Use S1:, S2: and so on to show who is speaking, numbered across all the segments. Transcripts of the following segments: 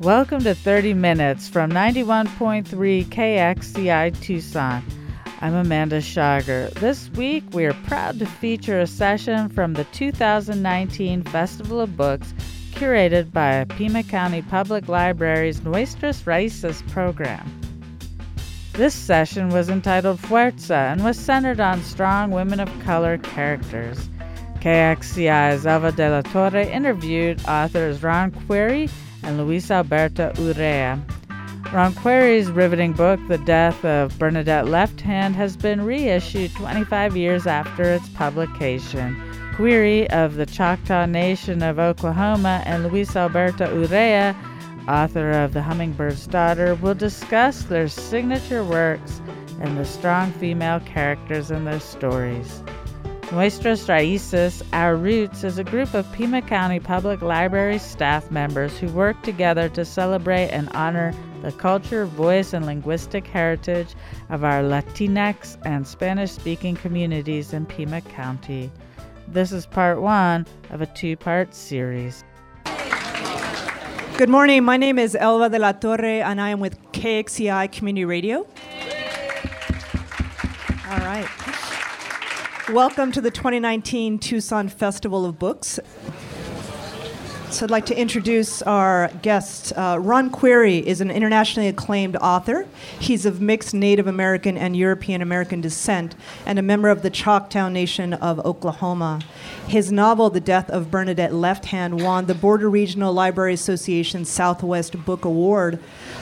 S1: Welcome to 30 Minutes from 91.3 KXCI Tucson. I'm Amanda Schager. This week, we are proud to feature a session from the 2019 Festival of Books curated by Pima County Public Library's Nuestras Raíces program. This session was entitled Fuerza and was centered on strong women of color characters. KXCI's Elva de la Torre interviewed authors Ron Querry and Luis Alberto Urrea. Ron Querry's riveting book, The Death of Bernadette Lefthand, has been reissued 25 years after its publication. Querry of the Choctaw Nation of Oklahoma and Luis Alberto Urrea, author of The Hummingbird's Daughter, will discuss their signature works and the strong female characters in their stories. Nuestras Raíces, Our Roots, is a group of Pima County Public Library staff members who work together to celebrate and honor the culture, voice, and linguistic heritage of our Latinx and Spanish speaking communities in Pima County. This is part one of a two part series.
S2: Good morning. My name is Elva de la Torre, and I am with KXCI Community Radio. All right. Welcome to the 2019 Tucson Festival of Books. So, I'd like to introduce our guest. Uh, Ron Querry is an internationally acclaimed author. He's of mixed Native American and European American descent and a member of the Choctaw Nation of Oklahoma. His novel, The Death of Bernadette Left Hand, won the Border Regional Library Association Southwest Book Award.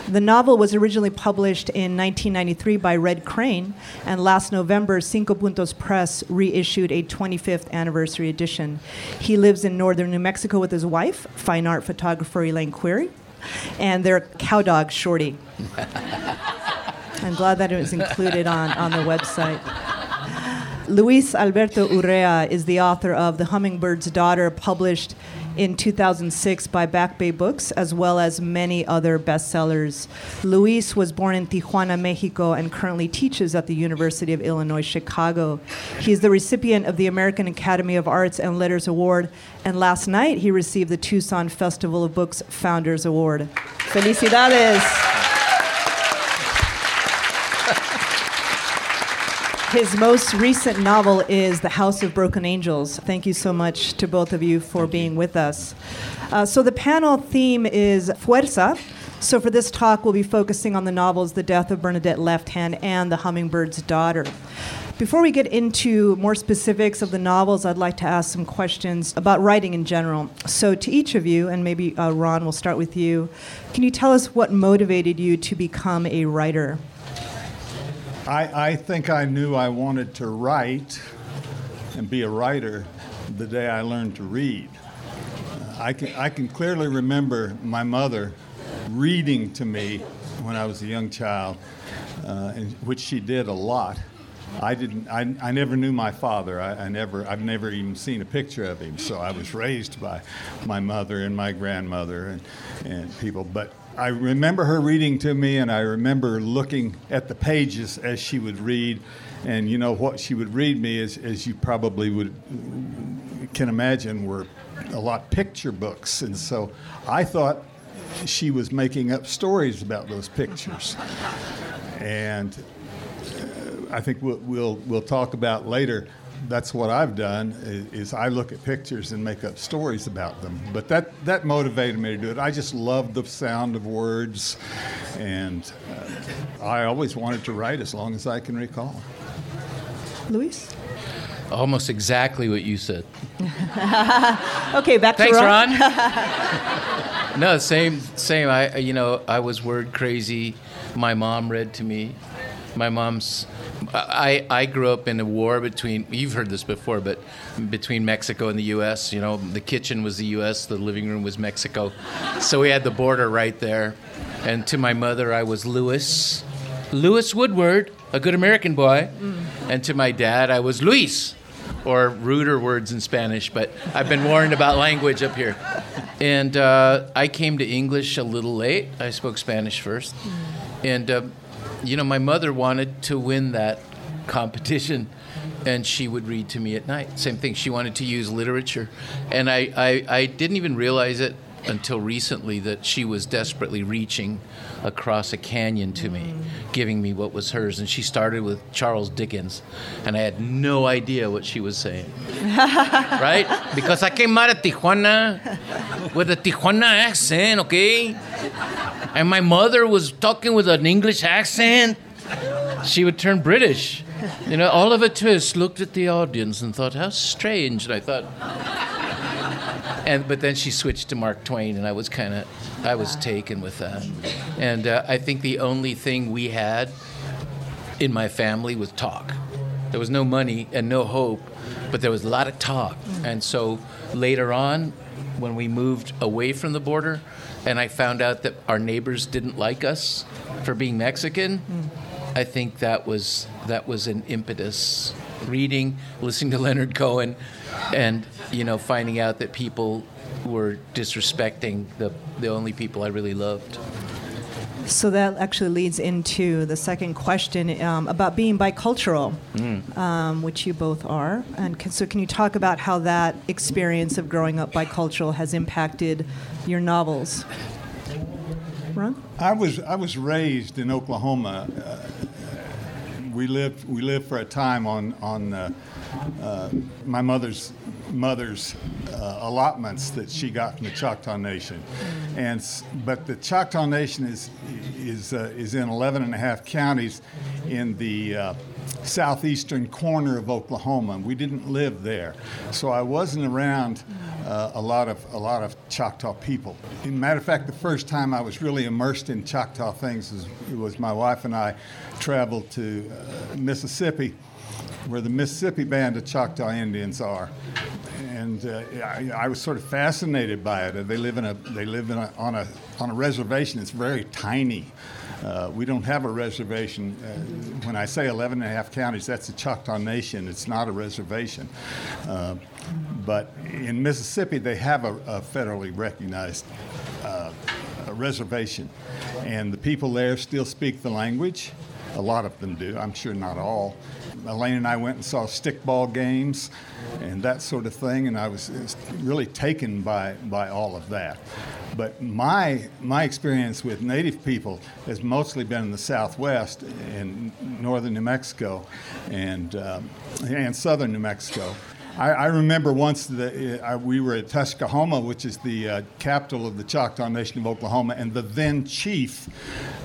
S2: The novel was originally published in 1993 by Red Crane, and last November, Cinco Puntos Press reissued a 25th anniversary edition. He lives in northern New Mexico with his wife, fine art photographer Elaine Querry, and their cow dog, Shorty. I'm glad that it was included on, on the website. Luis Alberto Urrea is the author of The Hummingbird's Daughter, published in 2006 by Back Bay Books, as well as many other bestsellers. Luis was born in Tijuana, Mexico, and currently teaches at the University of Illinois Chicago. He is the recipient of the American Academy of Arts and Letters Award, and last night he received the Tucson Festival of Books Founders Award. Felicidades! His most recent novel is The House of Broken Angels. Thank you so much to both of you for being with us. Uh, so, the panel theme is Fuerza. So, for this talk, we'll be focusing on the novels The Death of Bernadette Lefthand and The Hummingbird's Daughter. Before we get into more specifics of the novels, I'd like to ask some questions about writing in general. So, to each of you, and maybe uh, Ron, we'll start with you, can you tell us what motivated you to become a writer?
S3: I, I think I knew I wanted to write and be a writer the day I learned to read. I can, I can clearly remember my mother reading to me when I was a young child, uh, and, which she did a lot. I didn't. I, I never knew my father. I, I, never. I've never even seen a picture of him. So I was raised by my mother and my grandmother and, and people. But I remember her reading to me, and I remember looking at the pages as she would read. And you know what she would read me, as, as you probably would can imagine, were a lot picture books. And so I thought she was making up stories about those pictures. And uh, I think we'll, we'll, we'll talk about later that's what I've done is, is, I look at pictures and make up stories about them. But that, that motivated me to do it. I just love the sound of words, and uh, I always wanted to write as long as I can recall.
S2: Luis?
S4: Almost exactly what you said.
S2: okay, back
S4: Thanks,
S2: to Ron.
S4: Ron. no, same, same. I, you know, I was word crazy. My mom read to me. My mom's I, I grew up in a war between, you've heard this before, but between Mexico and the U.S. You know, the kitchen was the U.S., the living room was Mexico. So we had the border right there. And to my mother, I was Lewis, Lewis Woodward, a good American boy. Mm. And to my dad, I was Luis, or ruder words in Spanish, but I've been warned about language up here. And uh, I came to English a little late. I spoke Spanish first. Mm. And uh, you know, my mother wanted to win that competition and she would read to me at night. Same thing. She wanted to use literature. And I, I, I didn't even realize it until recently that she was desperately reaching across a canyon to me, giving me what was hers. And she started with Charles Dickens, and I had no idea what she was saying. right? Because I came out of Tijuana with a Tijuana accent, okay? And my mother was talking with an English accent. She would turn British. You know, Oliver Twist looked at the audience and thought, how strange. And I thought, and but then she switched to Mark Twain, and I was kind of, I was taken with that. And uh, I think the only thing we had in my family was talk. There was no money and no hope, but there was a lot of talk. And so later on, when we moved away from the border, and I found out that our neighbors didn't like us for being Mexican, I think that was that was an impetus. Reading, listening to Leonard Cohen, and you know, finding out that people were disrespecting the the only people I really loved.
S2: So that actually leads into the second question um, about being bicultural, um, which you both are. And can, so, can you talk about how that experience of growing up bicultural has impacted your novels? Ron?
S3: I was I was raised in Oklahoma. Uh, we lived we lived for a time on on uh, uh, my mother's mother's uh, allotments that she got from the Choctaw Nation, and but the Choctaw Nation is is uh, is in 11 and a half counties in the uh, southeastern corner of Oklahoma. We didn't live there, so I wasn't around uh, a lot of a lot of Choctaw people. Matter of fact, the first time I was really immersed in Choctaw things was, was my wife and I traveled to uh, Mississippi, where the Mississippi Band of Choctaw Indians are. And uh, I, I was sort of fascinated by it. They live in a they live in a, on a on a reservation. It's very tiny. Uh, we don't have a reservation. Uh, when I say 11 and a half counties, that's the Choctaw Nation. It's not a reservation. Uh, but in Mississippi, they have a, a federally recognized uh, a reservation. And the people there still speak the language. A lot of them do, I'm sure not all. Elaine and I went and saw stickball games and that sort of thing, and I was was really taken by, by all of that. But my, my experience with Native people has mostly been in the Southwest, in northern New Mexico, and, um, and southern New Mexico. I, I remember once the, uh, we were at Tuskahoma, which is the uh, capital of the Choctaw Nation of Oklahoma, and the then chief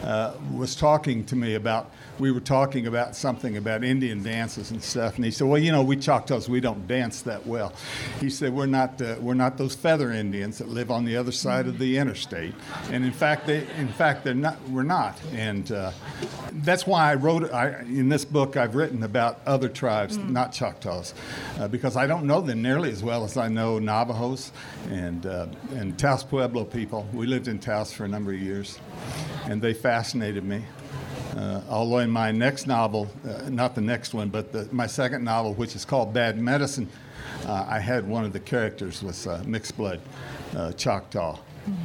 S3: uh, was talking to me about. We were talking about something about Indian dances and stuff, and he said, "Well, you know, we Choctaws we don't dance that well." He said, "We're not uh, we're not those feather Indians that live on the other side of the interstate, and in fact, they in fact they're not we're not, and uh, that's why I wrote I, in this book. I've written about other tribes, not Choctaws, uh, because I don't know them nearly as well as I know Navajos and uh, and Taos Pueblo people. We lived in Taos for a number of years, and they fascinated me. Uh, although in my next novel, uh, not the next one, but the, my second novel, which is called Bad Medicine, uh, I had one of the characters was uh, mixed blood uh, Choctaw,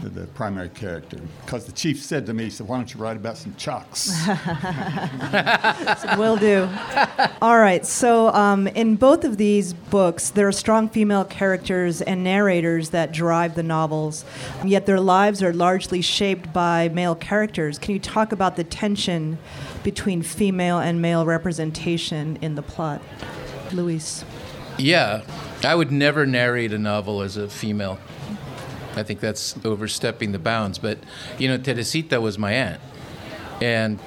S3: the, the primary character. Because the chief said to me, he said, "Why don't you write about some Chocks?"
S2: Will do. All right. So, um, in both of these books, there are strong female characters and narrators that drive the novels, yet their lives are largely shaped by male characters. Can you talk about the tension between female and male representation in the plot, Luis?
S4: Yeah, I would never narrate a novel as a female. I think that's overstepping the bounds. But, you know, Teresita was my aunt. And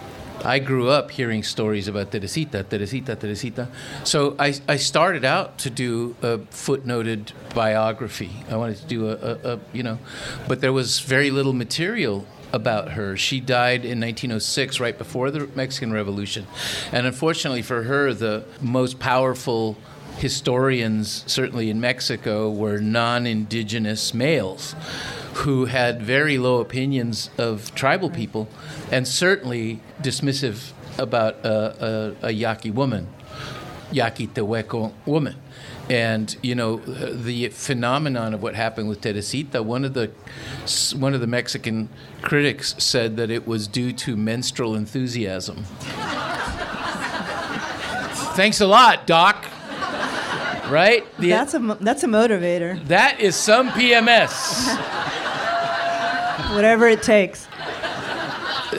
S4: I grew up hearing stories about Teresita, Teresita, Teresita. So I, I started out to do a footnoted biography. I wanted to do a, a, a, you know, but there was very little material about her. She died in 1906, right before the Mexican Revolution. And unfortunately for her, the most powerful historians, certainly in Mexico, were non indigenous males who had very low opinions of tribal people and certainly dismissive about a, a, a Yaqui woman, Yaqui Tehueco woman. And you know the phenomenon of what happened with Teresita. One of the one of the Mexican critics said that it was due to menstrual enthusiasm. Thanks a lot, Doc. Right? The-
S2: That's a that's a motivator.
S4: that is some PMS.
S2: Whatever it takes.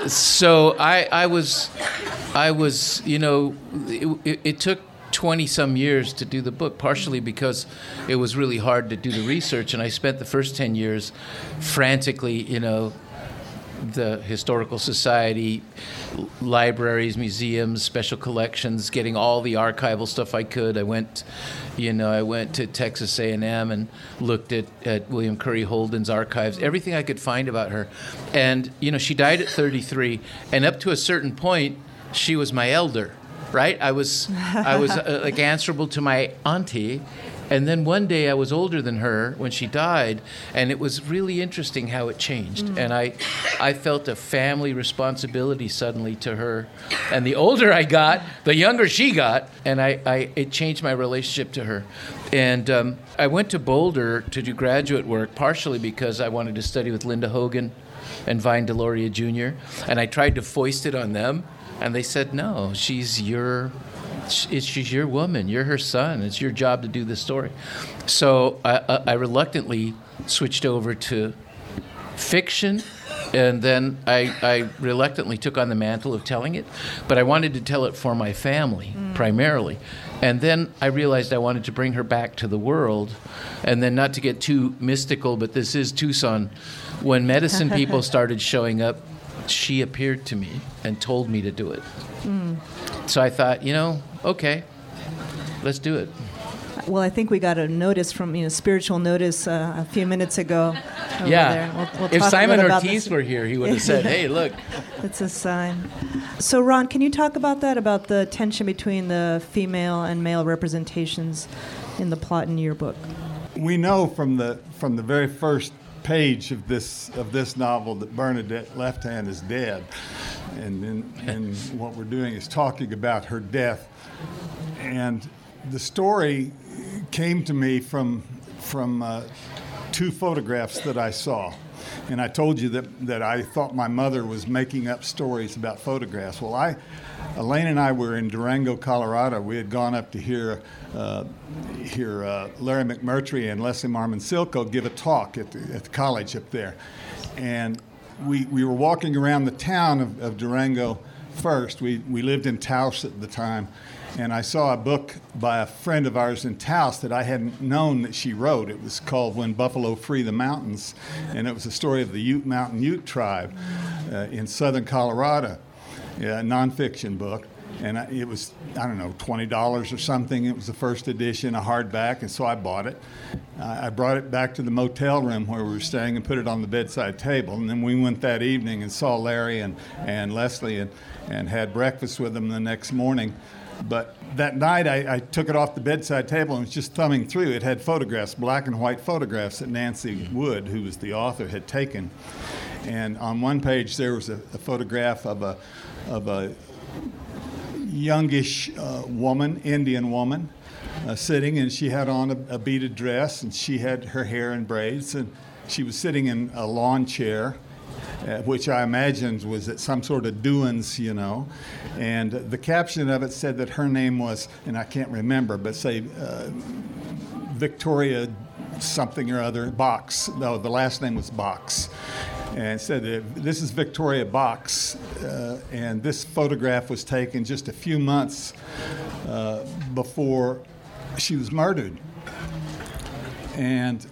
S4: So I, I was, I was, you know, it, it, it took 20 some years to do the book, partially because it was really hard to do the research. And I spent the first 10 years frantically, you know, the Historical Society, libraries, museums, special collections, getting all the archival stuff I could. I went, you know, I went to Texas A&M and looked at, at William Curry Holden's archives, everything I could find about her. And, you know, she died at 33, and up to a certain point, she was my elder right? I was I was uh, like answerable to my auntie, and then one day I was older than her when she died, and it was really interesting how it changed. Mm. And I I felt a family responsibility suddenly to her, and the older I got, the younger she got, and I, I it changed my relationship to her. And um, I went to Boulder to do graduate work partially because I wanted to study with Linda Hogan and Vine Deloria Jr. And I tried to foist it on them and they said, no, she's your, she's your woman. You're her son. It's your job to do the story. So I, I reluctantly switched over to fiction and then I, I, reluctantly took on the mantle of telling it, but I wanted to tell it for my family mm. primarily. And then I realized I wanted to bring her back to the world, and then not to get too mystical, but this is Tucson. When medicine people started showing up she appeared to me and told me to do it. Mm. So I thought, you know, okay, let's do it.
S2: Well, I think we got a notice from you know spiritual notice uh, a few minutes ago.
S4: Yeah. We'll, we'll if Simon Ortiz were here, he would have said, "Hey, look."
S2: It's a sign. So, Ron, can you talk about that? About the tension between the female and male representations in the plot in your book?
S3: We know from the from the very first page of this of this novel that Bernadette Left Hand is dead, and then, and what we're doing is talking about her death, and the story came to me from from uh, two photographs that I saw. And I told you that, that I thought my mother was making up stories about photographs. Well, I, Elaine and I were in Durango, Colorado. We had gone up to hear, uh, hear uh, Larry McMurtry and Leslie Marmon Silko give a talk at the, at the college up there. And we, we were walking around the town of, of Durango first. We, we lived in Taos at the time and I saw a book by a friend of ours in Taos that I hadn't known that she wrote. It was called When Buffalo Free the Mountains, and it was a story of the Ute Mountain Ute tribe uh, in southern Colorado, a nonfiction book. And it was, I don't know, $20 or something. It was the first edition, a hardback, and so I bought it. I brought it back to the motel room where we were staying and put it on the bedside table. And then we went that evening and saw Larry and, and Leslie and, and had breakfast with them the next morning. But that night, I, I, took it off the bedside table and was just thumbing through. It had photographs, black and white photographs that Nancy Wood, who was the author, had taken. And on one page, there was a, a photograph of a, of a youngish uh, woman, Indian woman, uh, sitting, and she had on a, a beaded dress, and she had her hair in braids, and she was sitting in a lawn chair uh, which I imagined was at some sort of doings, you know. And the caption of it said that her name was, and I can't remember, but say uh, Victoria something or other Box. No, the last name was Box. And said this is Victoria Box, uh, and this photograph was taken just a few months uh, before she was murdered. And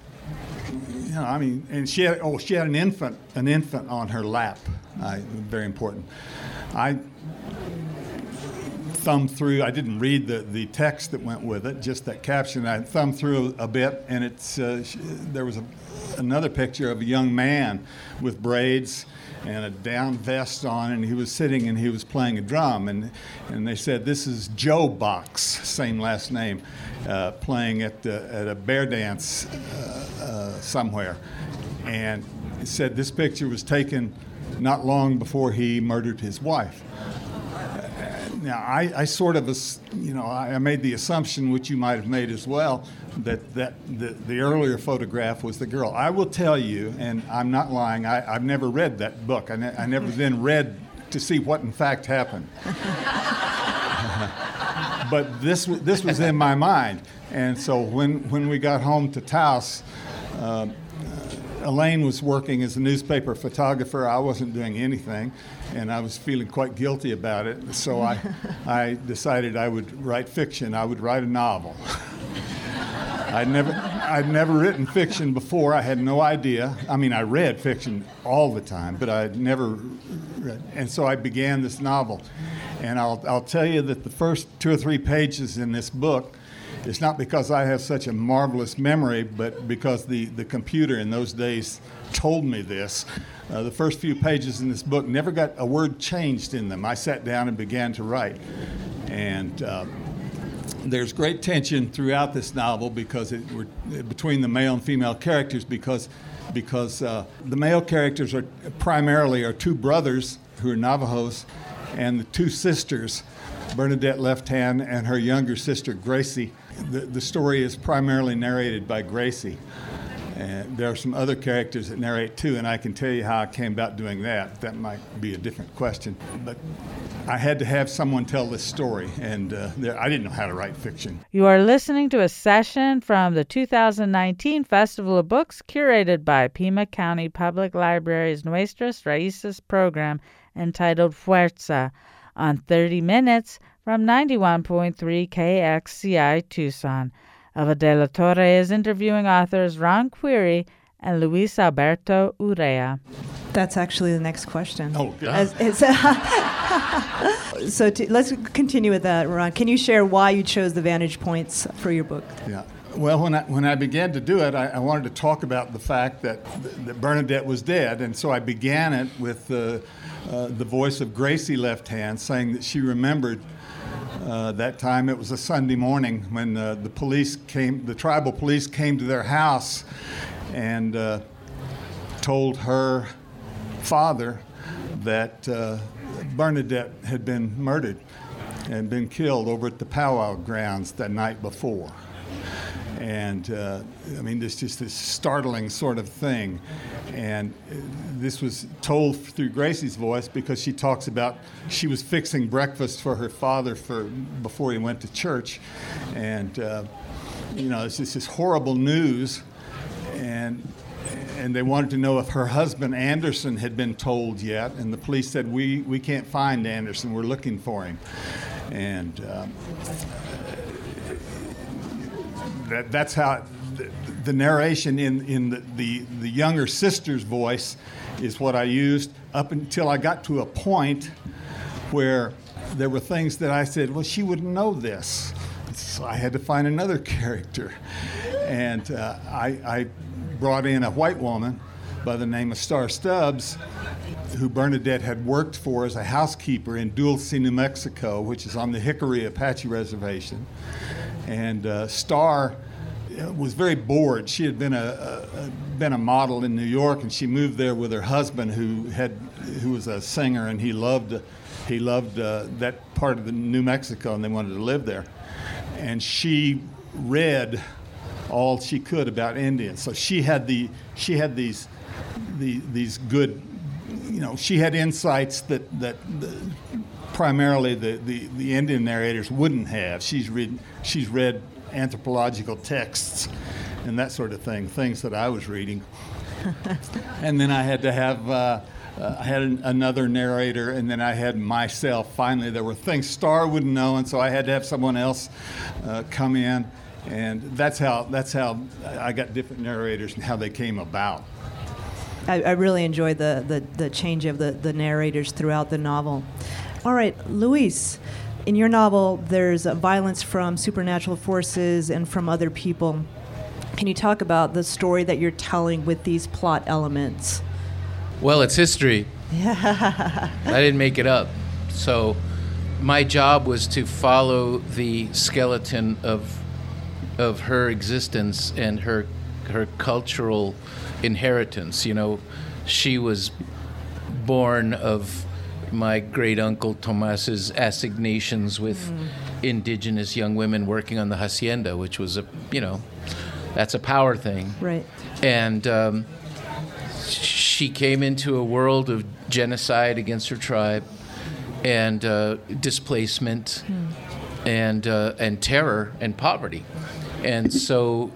S3: know, I mean, and she had, oh, she had an infant, an infant on her lap. I, very important. I thumbed through. I didn't read the, the text that went with it, just that caption. I thumbed through a bit, and it's uh, she, there was a, another picture of a young man with braids and a down vest on, and he was sitting and he was playing a drum. And, and they said, This is Joe Box, same last name, uh, playing at, the, at a bear dance uh, uh, somewhere. And it said this picture was taken not long before he murdered his wife. Now, I, I sort of, you know, I made the assumption, which you might have made as well, that, that the, the earlier photograph was the girl. I will tell you, and I'm not lying, I, I've never read that book. I, ne- I never then read to see what in fact happened. but this, this was in my mind. And so when, when we got home to Taos, uh, Elaine was working as a newspaper photographer. I wasn't doing anything, and I was feeling quite guilty about it. So I, I decided I would write fiction. I would write a novel. I'd never, I'd never written fiction before. I had no idea. I mean, I read fiction all the time, but I'd never read. And so I began this novel. And I'll, I'll tell you that the first two or three pages in this book it's not because I have such a marvelous memory, but because the, the computer in those days told me this. Uh, the first few pages in this book never got a word changed in them. I sat down and began to write. And uh, there's great tension throughout this novel because it, we're, between the male and female characters because because uh, the male characters are primarily are two brothers who are Navajos and the two sisters Bernadette Left Hand and her younger sister Gracie. The, the story is primarily narrated by Gracie. And there are some other characters that narrate too, and I can tell you how I came about doing that. That might be a different question. But I had to have someone tell this story, and uh, there, I didn't know how to write fiction.
S1: You are listening to a session from the 2019 Festival of Books curated by Pima County Public Library's Nuestras Raíces program entitled Fuerza on 30 Minutes from 91.3 KXCI Tucson. Elva de la Torre is interviewing authors Ron Querry and Luis Alberto Urrea.
S2: That's actually the next question.
S3: Oh, good.
S2: As, so to, let's continue with that, Ron. Can you share why you chose the vantage points for your book?
S3: Yeah. Well, when I, when I began to do it, I, I wanted to talk about the fact that, that Bernadette was dead, and so I began it with uh, uh, the voice of Gracie Left Hand saying that she remembered uh, that time. It was a Sunday morning when uh, the police came, the tribal police came to their house and uh, told her father that uh, Bernadette had been murdered and been killed over at the powwow grounds the night before. And uh, I mean, this just this startling sort of thing. And uh, this was told through Gracie's voice because she talks about she was fixing breakfast for her father for before he went to church, and uh, you know, it's just this horrible news, and and they wanted to know if her husband Anderson had been told yet, and the police said we we can't find Anderson, we're looking for him, and. Um, that, that's how the, the narration in, in the, the, the younger sister's voice is what I used up until I got to a point where there were things that I said, well, she wouldn't know this. So I had to find another character. And uh, I, I brought in a white woman by the name of Star Stubbs, who Bernadette had worked for as a housekeeper in Dulce, New Mexico, which is on the Jicarilla Apache Reservation. And uh, Star uh, was very bored. She had been a, a, been a model in New York, and she moved there with her husband, who had who was a singer, and he loved he loved uh, that part of the New Mexico, and they wanted to live there. And she read all she could about Indians, so she had the she had these the, these good, you know, she had insights that that. The, primarily the, the, the Indian narrators wouldn't have. She's read she's read anthropological texts and that sort of thing, things that I was reading. and then I had to have. Uh, uh, I had an, another narrator, and then I had myself. Finally, there were things Star wouldn't know, and so I had to have someone else uh, come in, and that's how that's how I got different narrators and how they came about.
S2: I, I really enjoyed the, the, the change of the, the narrators throughout the novel. All right, Luis, in your novel, there's violence from supernatural forces and from other people. Can you talk about the story that you're telling with these plot elements?
S4: Well, it's history. I didn't make it up. So my job was to follow the skeleton of of her existence and her her cultural inheritance. You know, she was born of my great uncle Tomas's assignations with mm. indigenous young women working on the hacienda, which was a you know that's a power thing,
S2: right?
S4: And um, she came into a world of genocide against her tribe and uh, displacement mm. and uh, and terror and poverty, and so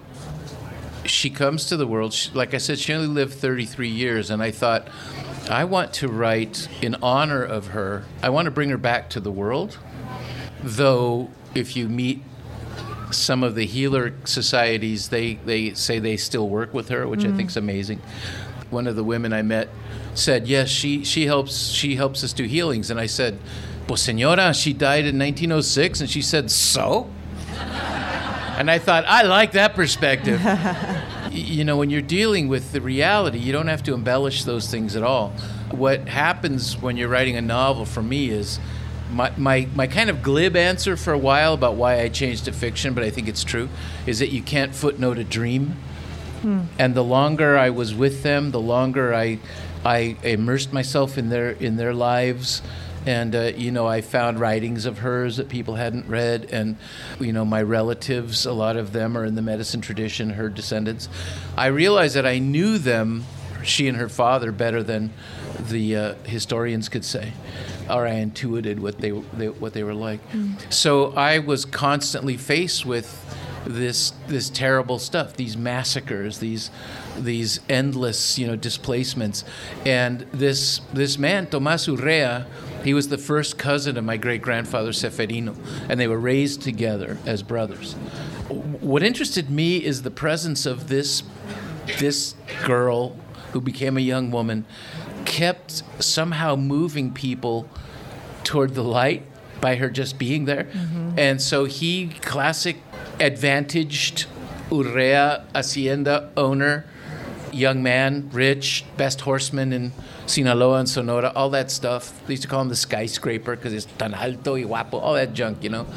S4: she comes to the world. She, like I said, she only lived 33 years, and I thought, I want to write in honor of her. I want to bring her back to the world. Though, if you meet some of the healer societies, they, they say they still work with her, which mm. I think is amazing. One of the women I met said, "Yes, she she helps she helps us do healings," and I said, "Pues señora, she died in 1906," and she said, "So." and I thought, I like that perspective. you know, when you're dealing with the reality, you don't have to embellish those things at all. What happens when you're writing a novel for me is my, my, my kind of glib answer for a while about why I changed to fiction, but I think it's true, is that you can't footnote a dream. Hmm. And the longer I was with them, the longer I, I immersed myself in their in their lives, and uh, you know I found writings of hers that people hadn't read, and you know my relatives, a lot of them are in the medicine tradition, her descendants. I realized that I knew them, she and her father, better than the uh, historians could say or I intuited what they, they what they were like. Mm. So I was constantly faced with this this terrible stuff, these massacres, these these endless you know displacements, and this this man Tomás Urrea. He was the first cousin of my great grandfather Seferino, and they were raised together as brothers. What interested me is the presence of this this girl who became a young woman kept somehow moving people toward the light by her just being there. Mm-hmm. And so he, classic advantaged Urrea Hacienda owner, young man, rich, best horseman in Sinaloa and Sonora, all that stuff. They used to call him the skyscraper because it's tan alto y guapo, all that junk, you know.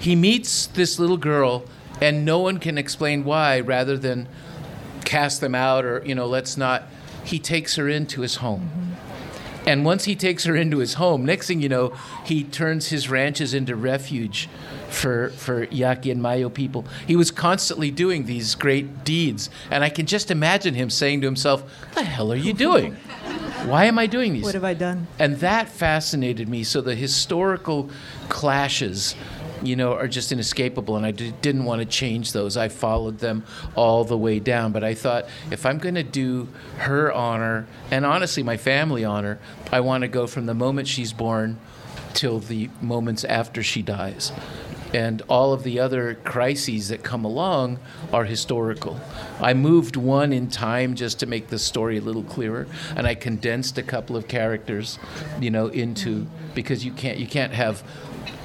S4: He meets this little girl, and no one can explain why, rather than cast them out or, you know, let's not he takes her into his home. And once he takes her into his home, next thing you know, he turns his ranches into refuge for for Yaqui and Mayo people. He was constantly doing these great deeds, and I can just imagine him saying to himself, What "The hell are you doing? Why am I doing these?
S2: What have I done?"
S4: And that fascinated me. So the historical clashes you know, are just inescapable. And I d- didn't want to change those. I followed them all the way down. But I thought if I'm going to do her honor, and honestly, my family honor, I want to go from the moment she's born till the moments after she dies. And all of the other crises that come along are historical. I moved one in time just to make the story a little clearer, and I condensed a couple of characters, you know, into because you can't you can't have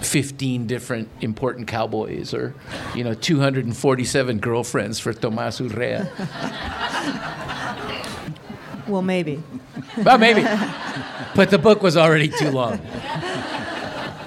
S4: 15 different important cowboys or, you know, 247 girlfriends for Tomas Urrea.
S2: well, maybe.
S4: well, maybe. But the book was already too long.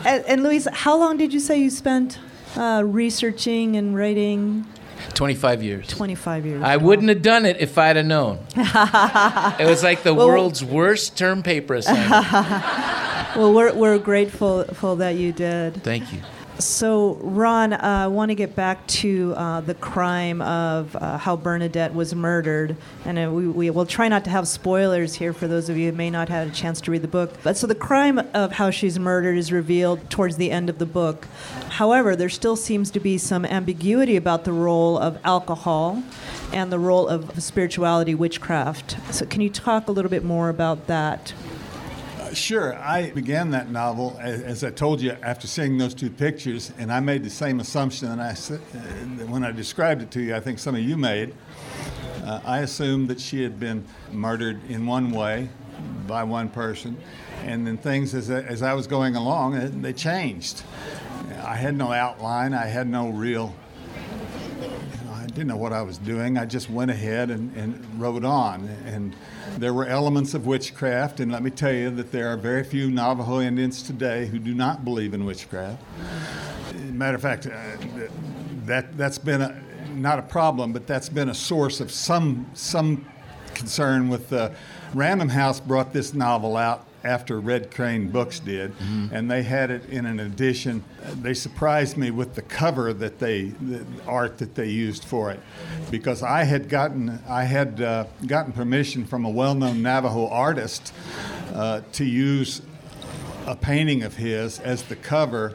S2: And, and Luis, how long did you say you spent uh, researching and writing?
S4: 25 years.
S2: 25 years.
S4: I wouldn't have done it if I'd have known. it was like the well, world's worst term paper assignment.
S2: well, we're, we're grateful for that you did.
S4: Thank you.
S2: So, Ron, uh, I want to get back to uh, the crime of uh, how Bernadette was murdered. And uh, we, we will try not to have spoilers here for those of you who may not have had a chance to read the book. But so the crime of how she's murdered is revealed towards the end of the book. However, there still seems to be some ambiguity about the role of alcohol and the role of spirituality, witchcraft. So, can you talk a little bit more about that?
S3: Sure. I began that novel, as I told you, after seeing those two pictures, and I made the same assumption that I, uh, when I described it to you, I think some of you made. Uh, I assumed that she had been murdered in one way by one person, and then things as, as I was going along, uh, they changed. I had no outline, I had no real didn't know what I was doing. I just went ahead and, and wrote on. And there were elements of witchcraft, and let me tell you that there are very few Navajo Indians today who do not believe in witchcraft. Matter of fact, uh, that that's been a, not a problem, but that's been a source of some some concern with the Random House brought this novel out after Red Crane Books did, mm-hmm. and they had it in an edition. They surprised me with the cover that they, the art that they used for it, because I had gotten I had uh, gotten permission from a well-known Navajo artist uh, to use a painting of his as the cover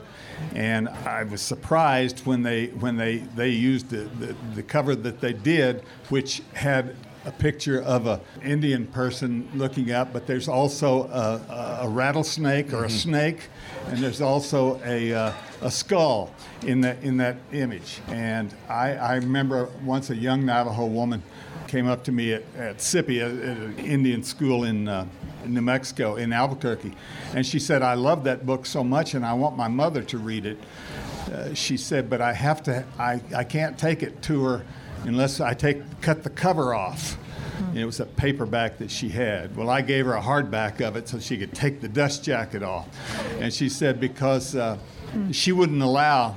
S3: And I was surprised when they when they they used the, the, the cover that they did, which had a picture of an Indian person looking up, but there's also a, a rattlesnake or a mm-hmm. snake, and there's also a, uh, a skull in that in that image. And I, I remember once a young Navajo woman came up to me at, at SIPI, at, at an Indian school in, uh, New Mexico, in Albuquerque, and she said, "I love that book so much, and I want my mother to read it." Uh, she said, "But I have to. I, I can't take it to her." Unless I take cut the cover off. Hmm. It was a paperback that she had. Well, I gave her a hardback of it so she could take the dust jacket off. And she said because uh, hmm. she wouldn't allow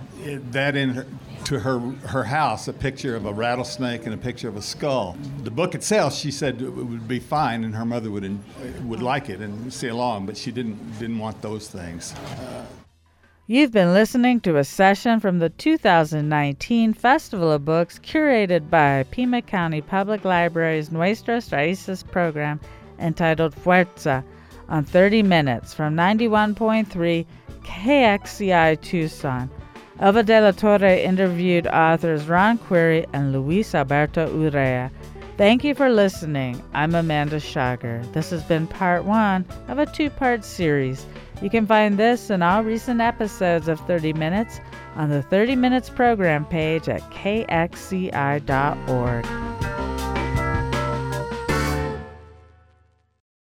S3: that in her, to her her house a picture of a rattlesnake and a picture of a skull. The book itself, she said, it would be fine, and her mother would would like it and see along, but she didn't didn't want those things. Uh,
S1: You've been listening to a session from the 2019 Festival of Books curated by Pima County Public Library's Nuestras Raíces program entitled Fuerza on 30 Minutes from 91.3 KXCI Tucson. Elva de la Torre interviewed authors Ron Querry and Luis Alberto Urrea. Thank you for listening. I'm Amanda Schager. This has been part one of a two part series. You can find this and all recent episodes of 30 Minutes on the 30 Minutes program page at kxci.org.